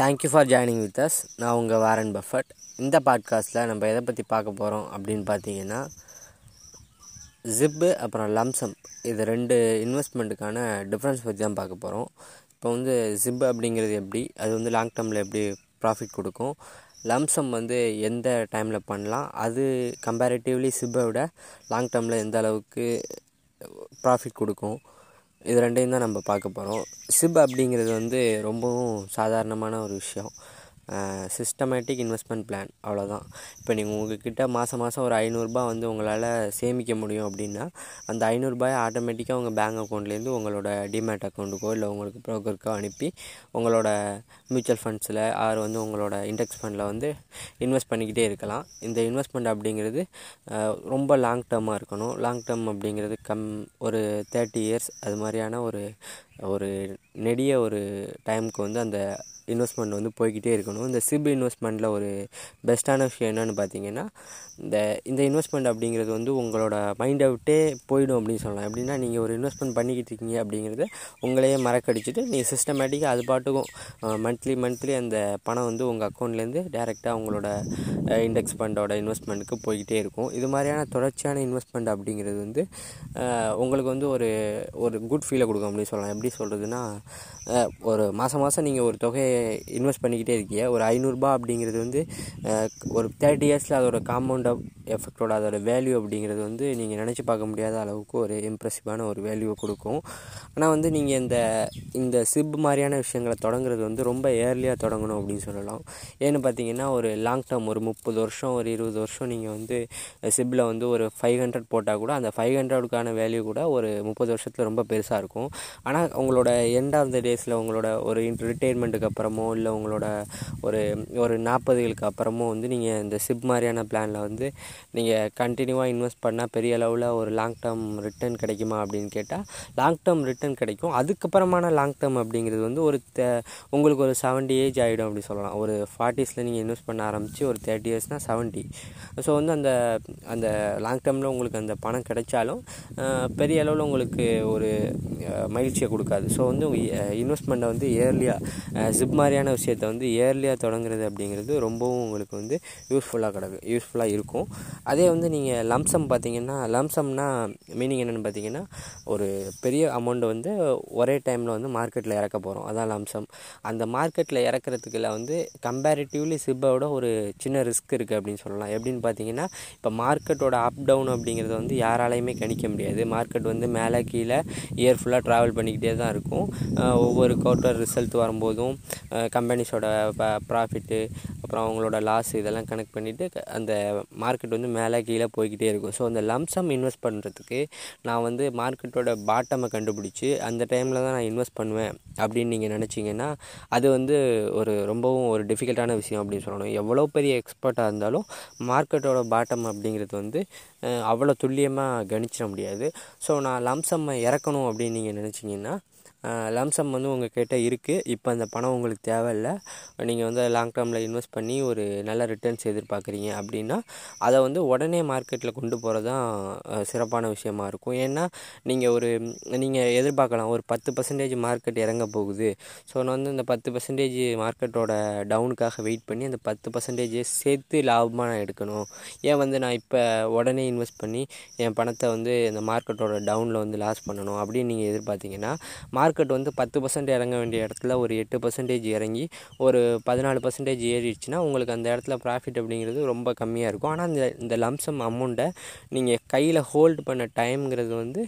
Thank you for joining with us நான் உங்கள் Warren Buffett இந்த பாட்காஸ்ட்டில் நம்ம எதை பற்றி பார்க்க போகிறோம் அப்படின்னு பார்த்தீங்கன்னா ஜிப்பு அப்புறம் லம்சம் இது ரெண்டு இன்வெஸ்ட்மெண்ட்டுக்கான டிஃப்ரென்ஸ் பற்றி தான் பார்க்க போகிறோம் இப்போ வந்து ஜிப்பு அப்படிங்கிறது எப்படி? அது வந்து லாங் டேர்மில் எப்படி ப்ராஃபிட் கொடுக்கும்? லம்சம் வந்து எந்த டைமில் பண்ணலாம்? அது கம்பேரிட்டிவ்லி சிப்பை விட லாங் டேர்மில் எந்த அளவுக்கு ப்ராஃபிட் கொடுக்கும்? இது ரெண்டையும் தான் நம்ம பார்க்க போகிறோம் சிப் அப்படிங்கிறது வந்து ரொம்பவும் சாதாரணமான ஒரு விஷயம். சிஸ்டமேட்டிக் இன்வெஸ்ட்மெண்ட் பிளான் அவ்வளோதான் இப்போ நீங்கள் உங்கள்கிட்ட மாதம் மாதம் ஒரு ஐநூறுரூபா வந்து உங்களால் சேமிக்க முடியும் அப்படின்னா அந்த ஐநூறுரூபாயை ஆட்டோமேட்டிக்காக உங்கள் பேங்க் அக்கௌண்ட்லேருந்து உங்களோட டிமேட் அக்கௌண்ட்டுக்கோ இல்லை உங்களுக்கு ப்ரோக்கருக்கோ அனுப்பி உங்களோட மியூச்சுவல் ஃபண்ட்ஸில் ஆர் வந்து உங்களோட இண்டெக்ஸ் ஃபண்டில் வந்து இன்வெஸ்ட் பண்ணிக்கிட்டே இருக்கலாம். இந்த இன்வெஸ்ட்மெண்ட் அப்படிங்கிறது ரொம்ப லாங் டேர்மாக இருக்கணும். லாங் டேர்ம் அப்படிங்கிறது கம் ஒரு தேர்ட்டி இயர்ஸ் அது மாதிரியான ஒரு ஒரு நெடிய ஒரு டைமுக்கு வந்து அந்த இன்வெஸ்ட்மெண்ட் வந்து போய்கிட்டே இருக்கணும். இந்த சிபில் இன்வெஸ்ட்மெண்ட்டில் ஒரு பெஸ்ட்டான விஷயம் என்னென்னு பார்த்தீங்கன்னா இந்த இந்த இன்வெஸ்ட்மெண்ட் அப்படிங்கிறது வந்து உங்களோட மைண்டை விட்டே போயிடும் அப்படின்னு சொல்லலாம். எப்படின்னா நீங்கள் ஒரு இன்வெஸ்ட்மெண்ட் பண்ணிக்கிட்டு இருக்கீங்க அப்படிங்கிறத உங்களையே மறக்கடிச்சிட்டு நீங்கள் சிஸ்டமேட்டிக்காக அது பாட்டுக்கும் மந்த்லி மந்த்லி அந்த பணம் வந்து உங்கள் அக்கௌண்ட்லேருந்து டேரெக்டாக உங்களோட இண்டெக்ஸ் ஃபண்டோட இன்வெஸ்ட்மெண்ட்டுக்கு போய்கிட்டே இருக்கும். இது மாதிரியான தொடர்ச்சியான இன்வெஸ்ட்மெண்ட் அப்படிங்கிறது வந்து உங்களுக்கு வந்து ஒரு ஒரு குட் ஃபீலை கொடுக்கும் அப்படின்னு சொல்லலாம். எப்படி சொல்கிறதுனா ஒரு மாதம் மாதம் நீங்கள் ஒரு தொகையை இன்வெஸ்ட் பண்ணிக்கிட்டே இருக்கீங்க ஒரு ஐநூறுரூபா அப்படிங்கிறது வந்து ஒரு தேர்ட்டி இயர்ஸில் அதோட காம்பவுண்ட் எஃபெக்டோட அதோட வேல்யூ அப்படிங்கிறது வந்து நீங்கள் நினச்சி பார்க்க முடியாத அளவுக்கு ஒரு இம்ப்ரெசிவான ஒரு வேல்யூவை கொடுக்கும். ஆனால் வந்து நீங்கள் இந்த இந்த சிப் மாதிரியான விஷயங்களை தொடங்குறது வந்து ரொம்ப ஏர்லியாக தொடங்கணும் அப்படின்னு சொல்லலாம். ஏன்னு பார்த்தீங்கன்னா ஒரு லாங் டேர்ம் ஒரு முப்பது வருஷம் ஒரு இருபது வருஷம் நீங்கள் வந்து சிப்பில் வந்து ஒரு ஃபைவ் ஹண்ட்ரட் போட்டால் கூட அந்த ஃபைவ் ஹண்ட்ரடுக்கான வேல்யூ கூட ஒரு முப்பது வருஷத்தில் ரொம்ப பெருசாக இருக்கும். ஆனால் உங்களோட எண்ட் ஆஃப் த டேஸில் உங்களோட ஒரு ரிட்டைர்மெண்ட்டுக்கு அப்புறமோ இல்லை உங்களோட ஒரு ஒரு நாற்பதுகளுக்கு அப்புறமோ வந்து நீங்கள் இந்த சிப் மாதிரியான பிளானில் வந்து நீங்கள் கண்டினியூவாக இன்வெஸ்ட் பண்ணால் பெரிய அளவில் ஒரு லாங் டேர்ம் ரிட்டர்ன் கிடைக்குமா அப்படின்னு கேட்டால் லாங் டேர்ம் ரிட்டர்ன் கிடைக்கும். அதுக்கப்புறமான லாங் டேர்ம் அப்படிங்கிறது வந்து ஒரு உங்களுக்கு ஒரு செவன்ட்டி ஏஜ் ஆகிடும் அப்படி சொல்லலாம். ஒரு ஃபார்ட்டிஸில் நீங்கள் இன்வெஸ்ட் பண்ண ஆரம்பித்து ஒரு தேர்ட்டி இயர்ஸ்னால் செவன்ட்டி ஸோ வந்து அந்த அந்த லாங் டேர்மில் உங்களுக்கு அந்த பணம் கிடைச்சாலும் பெரிய அளவில் உங்களுக்கு ஒரு மகிழ்ச்சியை கொடுக்காது. ஸோ வந்து இன்வெஸ்ட்மெண்ட்டை வந்து இயர்லியாக ஜிப் மாதிரியான விஷயத்தை வந்து இயர்லியாக தொடங்குறது அப்படிங்கிறது ரொம்பவும் உங்களுக்கு வந்து யூஸ்ஃபுல்லாக கிடக்கு யூஸ்ஃபுல்லாக இருக்கும். அதே வந்து நீங்கள் லம்சம் பார்த்தீங்கன்னா லம்சம்னா மீனிங் என்னென்னு பார்த்தீங்கன்னா ஒரு பெரிய அமௌண்ட்டை வந்து ஒரே டைமில் வந்து மார்க்கெட்டில் இறக்க போகிறோம் அதான் லம்சம் அந்த மார்க்கெட்டில் இறக்குறதுக்குள்ள வந்து கம்பேரிட்டிவ்லி சிப்போட ஒரு சின்ன ரிஸ்க் இருக்குது அப்படின்னு சொல்லலாம். எப்படின்னு பார்த்தீங்கன்னா இப்போ மார்க்கெட்டோட அப் டவுன் அப்படிங்கிறத வந்து யாராலையுமே கணிக்க முடியாது. மார்க்கெட் வந்து மேலே கீழே இயர் ஃபுல்லாக ஃபுல்லாக ட்ராவல் பண்ணிக்கிட்டே தான் இருக்கும். ஒவ்வொரு குவார்ட்டர் ரிசல்ட் வரும்போதும் கம்பெனிஸோட ப்ராஃபிட்டு அப்புறம் அவங்களோட லாஸ் இதெல்லாம் கனெக்ட் பண்ணிவிட்டு அந்த மார்க்கெட் வந்து மேலே கீழே போய்கிட்டே இருக்கும். ஸோ அந்த லம்சம் இன்வெஸ்ட் பண்ணுறதுக்கு நான் வந்து மார்க்கெட்டோட பாட்டமை கண்டுபிடிச்சி அந்த டைமில் தான் நான் இன்வெஸ்ட் பண்ணுவேன் அப்படின்னு நீங்கள் நினச்சிங்கன்னா அது வந்து ஒரு ரொம்பவும் ஒரு டிஃபிகல்ட்டான விஷயம் அப்படின்னு சொல்லணும். எவ்வளோ பெரிய எக்ஸ்பர்ட்டாக இருந்தாலும் மார்க்கெட்டோட பாட்டம் அப்படிங்கிறது வந்து அவ்வளோ துல்லியமாக கணிச்சிட முடியாது. ஸோ நான் லம்சம் இறக்கணும் அப்படின்னு நீங்கள் நினச்சிங்கன்னா லம்சம் வந்து உங்கள் கிட்டே இருக்குது இப்போ அந்த பணம் உங்களுக்கு தேவையில்லை. நீங்கள் வந்து லாங் டேர்மில் இன்வெஸ்ட் பண்ணி ஒரு நல்ல ரிட்டர்ன்ஸ் எதிர்பார்க்குறீங்க அப்படின்னா அதை வந்து உடனே மார்க்கெட்டில் கொண்டு போகிறது தான் சிறப்பான விஷயமா இருக்கும். ஏன்னா நீங்கள் ஒரு நீங்கள் எதிர்பார்க்கலாம் ஒரு பத்து பர்சன்டேஜ் மார்க்கெட் இறங்க போகுது. ஸோ நான் வந்து இந்த பத்து பர்சன்டேஜ் மார்க்கெட்டோட டவுனுக்காக வெயிட் பண்ணி அந்த பத்து பர்சன்டேஜை சேர்த்து லாபமாக நான் எடுக்கணும். ஏன் வந்து நான் இப்போ உடனே இன்வெஸ்ட் பண்ணி என் பணத்தை வந்து இந்த மார்க்கெட்டோட டவுனில் வந்து லாஸ் பண்ணணும் அப்படின்னு நீங்கள் எதிர்பார்த்தீங்கன்னா மார்க்கெட் வந்து பத்து பர்சன்ட் இறங்க வேண்டிய இடத்துல ஒரு எட்டு பர்சன்டேஜ் இறங்கி ஒரு பதினாலு பர்சன்டேஜ் ஏறிடுச்சுன்னா உங்களுக்கு அந்த இடத்துல ப்ராஃபிட் அப்படிங்கிறது ரொம்ப கம்மியாக இருக்கும். ஆனால் இந்த இந்த லம்சம் அமௌண்ட்டை நீங்கள் கையில் ஹோல்டு பண்ண டைம்ங்கிறது வந்து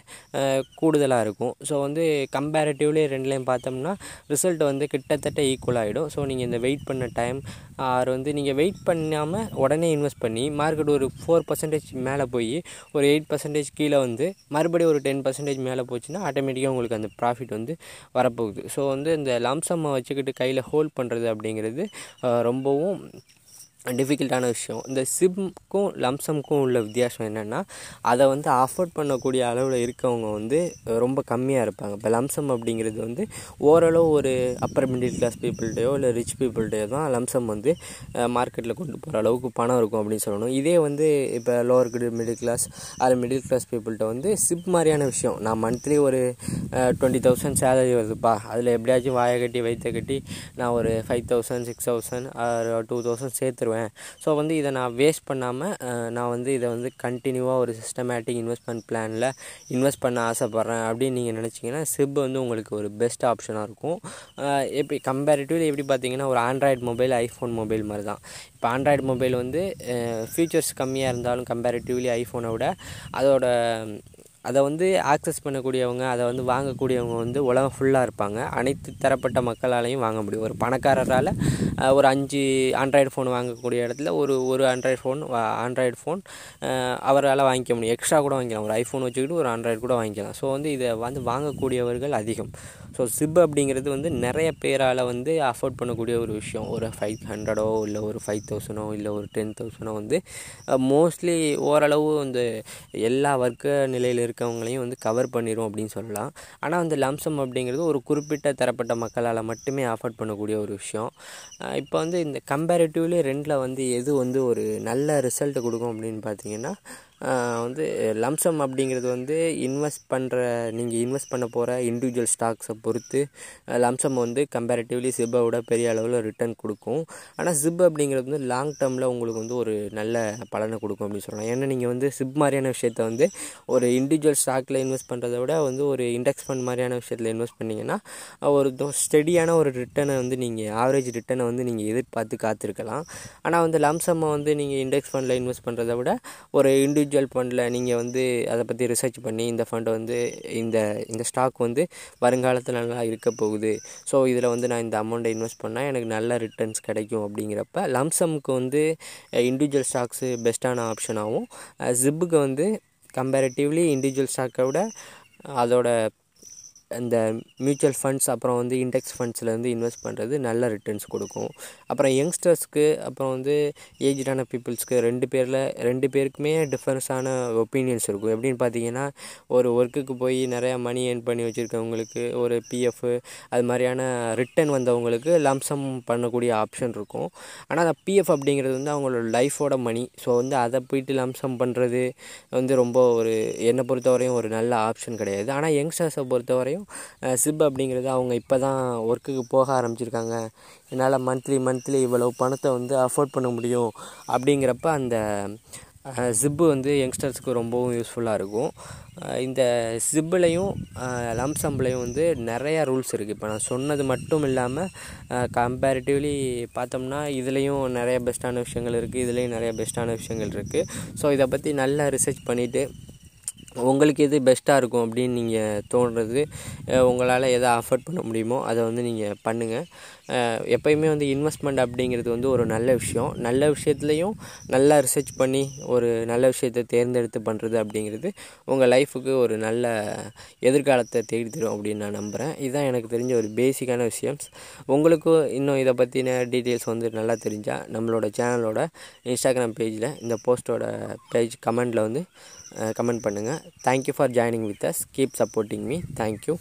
கூடுதலாக இருக்கும். ஸோ வந்து கம்பேரிட்டிவ்லி ரெண்டுலேயும் பார்த்தோம்னா ரிசல்ட் வந்து கிட்டத்தட்ட ஈக்குவல் ஆகிடும் ஸோ நீங்கள் இந்த வெயிட் பண்ண டைம் ஆர் வந்து நீங்கள் வெயிட் பண்ணாமல் உடனே இன்வெஸ்ட் பண்ணி மார்க்கெட் ஒரு ஃபோர் பர்சன்டேஜ் மேலே போய் ஒரு எயிட் பர்சன்டேஜ் கீழே வந்து மறுபடியும் ஒரு டென் பர்சன்டேஜ் மேலே போச்சுன்னா ஆட்டோமேட்டிக்காக உங்களுக்கு அந்த ப்ராஃபிட் வந்து வரப்போகுது. ஸோ வந்து இந்த லம்சம்மை வச்சுக்கிட்டு கையில் ஹோல்ட் பண்ணுறது அப்படிங்கிறது ரொம்பவும் டிஃபிகல்ட்டான விஷயம். இந்த சிம்க்கும் லம்சம்க்கும் உள்ள வித்தியாசம் என்னென்னா அதை வந்து அஃபோர்ட் பண்ணக்கூடிய அளவில் இருக்கவங்க வந்து ரொம்ப கம்மியாக இருப்பாங்க. இப்போ லம்சம் அப்படிங்கிறது வந்து ஓரளவு ஒரு அப்பர் மிடில் கிளாஸ் பீப்புள்கிட்டயோ இல்லை ரிச் பீப்புள்கிட்டயோ தான் லம்சம் வந்து மார்க்கெட்டில் கொண்டு போகிற அளவுக்கு பணம் இருக்கும் அப்படின்னு சொல்லணும். இதே வந்து இப்போ லோவர் மிடில் கிளாஸ் அது மிடில் கிளாஸ் பீப்புள்கிட்ட வந்து சிப் மாதிரியான விஷயம். நான் மந்த்லி ஒரு டுவெண்ட்டி தௌசண்ட் சேலரி வருதுப்பா. அதில் எப்படியாச்சும் வாயை கட்டி வைத்த கட்டி நான் ஒரு five thousand six thousand two thousand சேர்த்துருவேன். So வந்து இதை நான் வேஸ்ட் பண்ணாமல் நான் வந்து இதை வந்து கண்டினியூவாக ஒரு சிஸ்டமேட்டிக் இன்வெஸ்ட்மெண்ட் பிளானில் இன்வெஸ்ட் பண்ண ஆசைப்பட்றேன் அப்படின்னு நீங்கள் நினச்சிங்கன்னா சிப் வந்து உங்களுக்கு ஒரு பெஸ்ட் ஆப்ஷனாக இருக்கும். எப்படி கம்பேரிட்டிவ்லி எப்படி பார்த்தீங்கன்னா ஒரு ஆண்ட்ராய்டு மொபைல் ஐஃபோன் மொபைல் மாதிரி தான் இப்போ ஆண்ட்ராய்டு மொபைல் வந்து ஃபீச்சர்ஸ் கம்மியாக இருந்தாலும் கம்பேரிட்டிவ்லி ஐஃபோனை விட அதோட அதை வந்து ஆக்சஸ் பண்ணக்கூடியவங்க அதை வந்து வாங்கக்கூடியவங்க வந்து உலகம் ஃபுல்லாக இருப்பாங்க. அனைத்து தரப்பட்ட மக்களாலையும் வாங்க முடியும். ஒரு பணக்காரரால் ஒரு அஞ்சு ஆண்ட்ராய்டு ஃபோன் வாங்கக்கூடிய இடத்துல ஒரு ஒரு ஆண்ட்ராய்டு ஃபோன் ஆண்ட்ராய்டு ஃபோன் அவரால் வாங்கிக்க முடியும். எக்ஸ்ட்ரா கூட வாங்கிக்கலாம். ஒரு ஐஃபோன் வச்சுக்கிட்டு ஒரு ஆண்ட்ராய்டு கூட வாங்கிக்கலாம். ஸோ வந்து இதை வந்து வாங்கக்கூடியவர்கள் அதிகம். ஸோ சிப் அப்படிங்கிறது வந்து நிறைய பேரால் வந்து அஃபோர்ட் பண்ணக்கூடிய ஒரு விஷயம். ஒரு ஃபைவ் ஹண்ட்ரடோ இல்லை ஒரு ஃபைவ் தௌசண்டோ இல்லை ஒரு டென் தௌசண்டோ வந்து மோஸ்ட்லி ஓரளவு இந்த எல்லா வர்க்க நிலையில் இருக்கவங்களையும் வந்து கவர் பண்ணிடும் அப்படின்னு சொல்லலாம். ஆனால் அந்த லம்சம் அப்படிங்கிறது ஒரு குறிப்பிட்ட தரப்பட்ட மக்களால் மட்டுமே அஃபோர்ட் பண்ணக்கூடிய ஒரு விஷயம். இப்போ வந்து இந்த கம்பேரிட்டிவ்லி ரெண்டில் வந்து எது வந்து ஒரு நல்ல ரிசல்ட் கொடுக்கும் அப்படின்னு பார்த்தீங்கன்னா வந்து லம்சம் அப்படிங்கிறது வந்து இன்வெஸ்ட் பண்ணுற நீங்கள் இன்வெஸ்ட் பண்ண போகிற இண்டிவிஜுவல் ஸ்டாக்ஸை பொறுத்து லம்சம் வந்து கம்பேரிட்டிவ்லி சிப்பை விட பெரிய அளவில் ரிட்டர்ன் கொடுக்கும். ஆனால் சிப் அப்படிங்கிறது வந்து லாங் டேர்மில் உங்களுக்கு வந்து ஒரு நல்ல பலனை கொடுக்கும் அப்படின்னு சொல்லலாம். ஏன்னா நீங்கள் வந்து சிப் மாதிரியான விஷயத்த வந்து ஒரு இண்டிவிஜுவல் ஸ்டாக்கில் இன்வெஸ்ட் பண்ணுறத விட வந்து ஒரு இண்டெக்ஸ் ஃபண்ட் மாதிரியான விஷயத்தில் இன்வெஸ்ட் பண்ணிங்கன்னா ஒரு ஸ்டெடியான ஒரு ரிட்டர்னை வந்து நீங்கள் ஆவரேஜ் ரிட்டர்னை வந்து நீங்கள் எதிர்பார்த்து காத்திருக்கலாம். ஆனால் வந்து லம்சம்மை வந்து நீங்கள் இண்டெக்ஸ் ஃபண்டில் இன்வெஸ்ட் பண்ணுறத விட ஒரு இண்டிவிஜுவல் மியூச்சுவல் ஃபண்டில் நீங்கள் வந்து அதை பற்றி ரிசர்ச் பண்ணி இந்த ஃபண்டை வந்து இந்த இந்த ஸ்டாக் வந்து வருங்காலத்தில் நல்லா இருக்க போகுது. ஸோ இதில் வந்து நான் இந்த அமௌண்ட்டை இன்வெஸ்ட் பண்ணால் எனக்கு நல்ல ரிட்டர்ன்ஸ் கிடைக்கும் அப்படிங்கிறப்ப லம்சம்க்கு வந்து இண்டிவிஜுவல் ஸ்டாக்ஸு பெஸ்ட்டான ஆப்ஷனாகவும் ஜிப்புக்கு வந்து கம்பேரிட்டிவ்லி இண்டிவிஜுவல் ஸ்டாக்கை விட அதோட இந்த மியூச்சுவல் ஃபண்ட்ஸ் அப்புறம் வந்து இண்டெக்ஸ் ஃபண்ட்ஸில் வந்து இன்வெஸ்ட் பண்ணுறது நல்ல ரிட்டர்ன்ஸ் கொடுக்கும். அப்புறம் யங்ஸ்டர்ஸ்க்கு அப்புறம் வந்து ஏஜ்டான பீப்புள்ஸ்க்கு ரெண்டு பேரில் ரெண்டு பேருக்குமே டிஃப்ரென்ஸான ஒப்பீனியன்ஸ் இருக்கும். எப்படின்னு பார்த்தீங்கன்னா ஒரு ஒர்க்குக்கு போய் நிறையா மணி ஏர்ன் பண்ணி வச்சுருக்கவங்களுக்கு ஒரு பிஎஃப் அது மாதிரியான ரிட்டர்ன் வந்தவங்களுக்கு லம்சம் பண்ணக்கூடிய ஆப்ஷன் இருக்கும். ஆனால் அந்த பிஎஃப் அப்படிங்கிறது வந்து அவங்களோட லைஃபோட மணி ஸோ வந்து அதை போயிட்டு லம்சம் பண்ணுறது வந்து ரொம்ப ஒரு என்னை பொறுத்தவரையும் ஒரு நல்ல ஆப்ஷன் கிடையாது. ஆனால் யங்ஸ்டர்ஸை பொறுத்தவரையும் சிப் அப்படிங்கிறது அவங்க இப்போ தான் ஒர்க்குக்கு போக ஆரம்பிச்சிருக்காங்க. என்னால் மந்த்லி மந்த்லி இவ்வளவு பணத்தை வந்து அஃபோர்ட் பண்ண முடியும் அப்படிங்கிறப்ப அந்த ஜிப்பு வந்து யங்ஸ்டர்ஸ்க்கு ரொம்பவும் யூஸ்ஃபுல்லாக இருக்கும். இந்த ஜிப்புலையும் லம்சம்லையும் வந்து நிறையா ரூல்ஸ் இருக்குது இப்போ நான் சொன்னது மட்டும் இல்லாமல் கம்பேரிட்டிவ்லி பார்த்தோம்னா இதுலேயும் நிறைய பெஸ்ட்டான விஷயங்கள் இருக்குது இதுலேயும் நிறைய பெஸ்ட்டான விஷயங்கள் இருக்குது ஸோ இதை பற்றி நல்லா ரிசர்ச் பண்ணிவிட்டு உங்களுக்கு எது பெஸ்ட்டாக இருக்கும் அப்படின்னு நீங்கள் தோன்றது உங்களால் எதை அஃபோர்ட் பண்ண முடியுமோ அதை வந்து நீங்கள் பண்ணுங்கள் எப்பயுமே வந்து இன்வெஸ்ட்மெண்ட் அப்படிங்கிறது வந்து ஒரு நல்ல விஷயம். நல்ல விஷயத்துலையும் நல்லா ரிசர்ச் பண்ணி ஒரு நல்ல விஷயத்தை தேர்ந்தெடுத்து பண்ணுறது அப்படிங்கிறது உங்கள் லைஃபுக்கு ஒரு நல்ல எதிர்காலத்தை தேடி தரும் அப்படின்னு நான் நம்புகிறேன் இதுதான் எனக்கு தெரிஞ்ச ஒரு பேசிக்கான விஷயம். உங்களுக்கும் இன்னும் இதை பற்றின டீட்டெயில்ஸ் வந்து நல்லா தெரிஞ்சால் நம்மளோட சேனலோட இன்ஸ்டாகிராம் பேஜில் இந்த போஸ்ட்டோட பேஜ் கமெண்டில் வந்து கமெண்ட் பண்ணுங்கள் thank you for joining with us keep supporting me thank you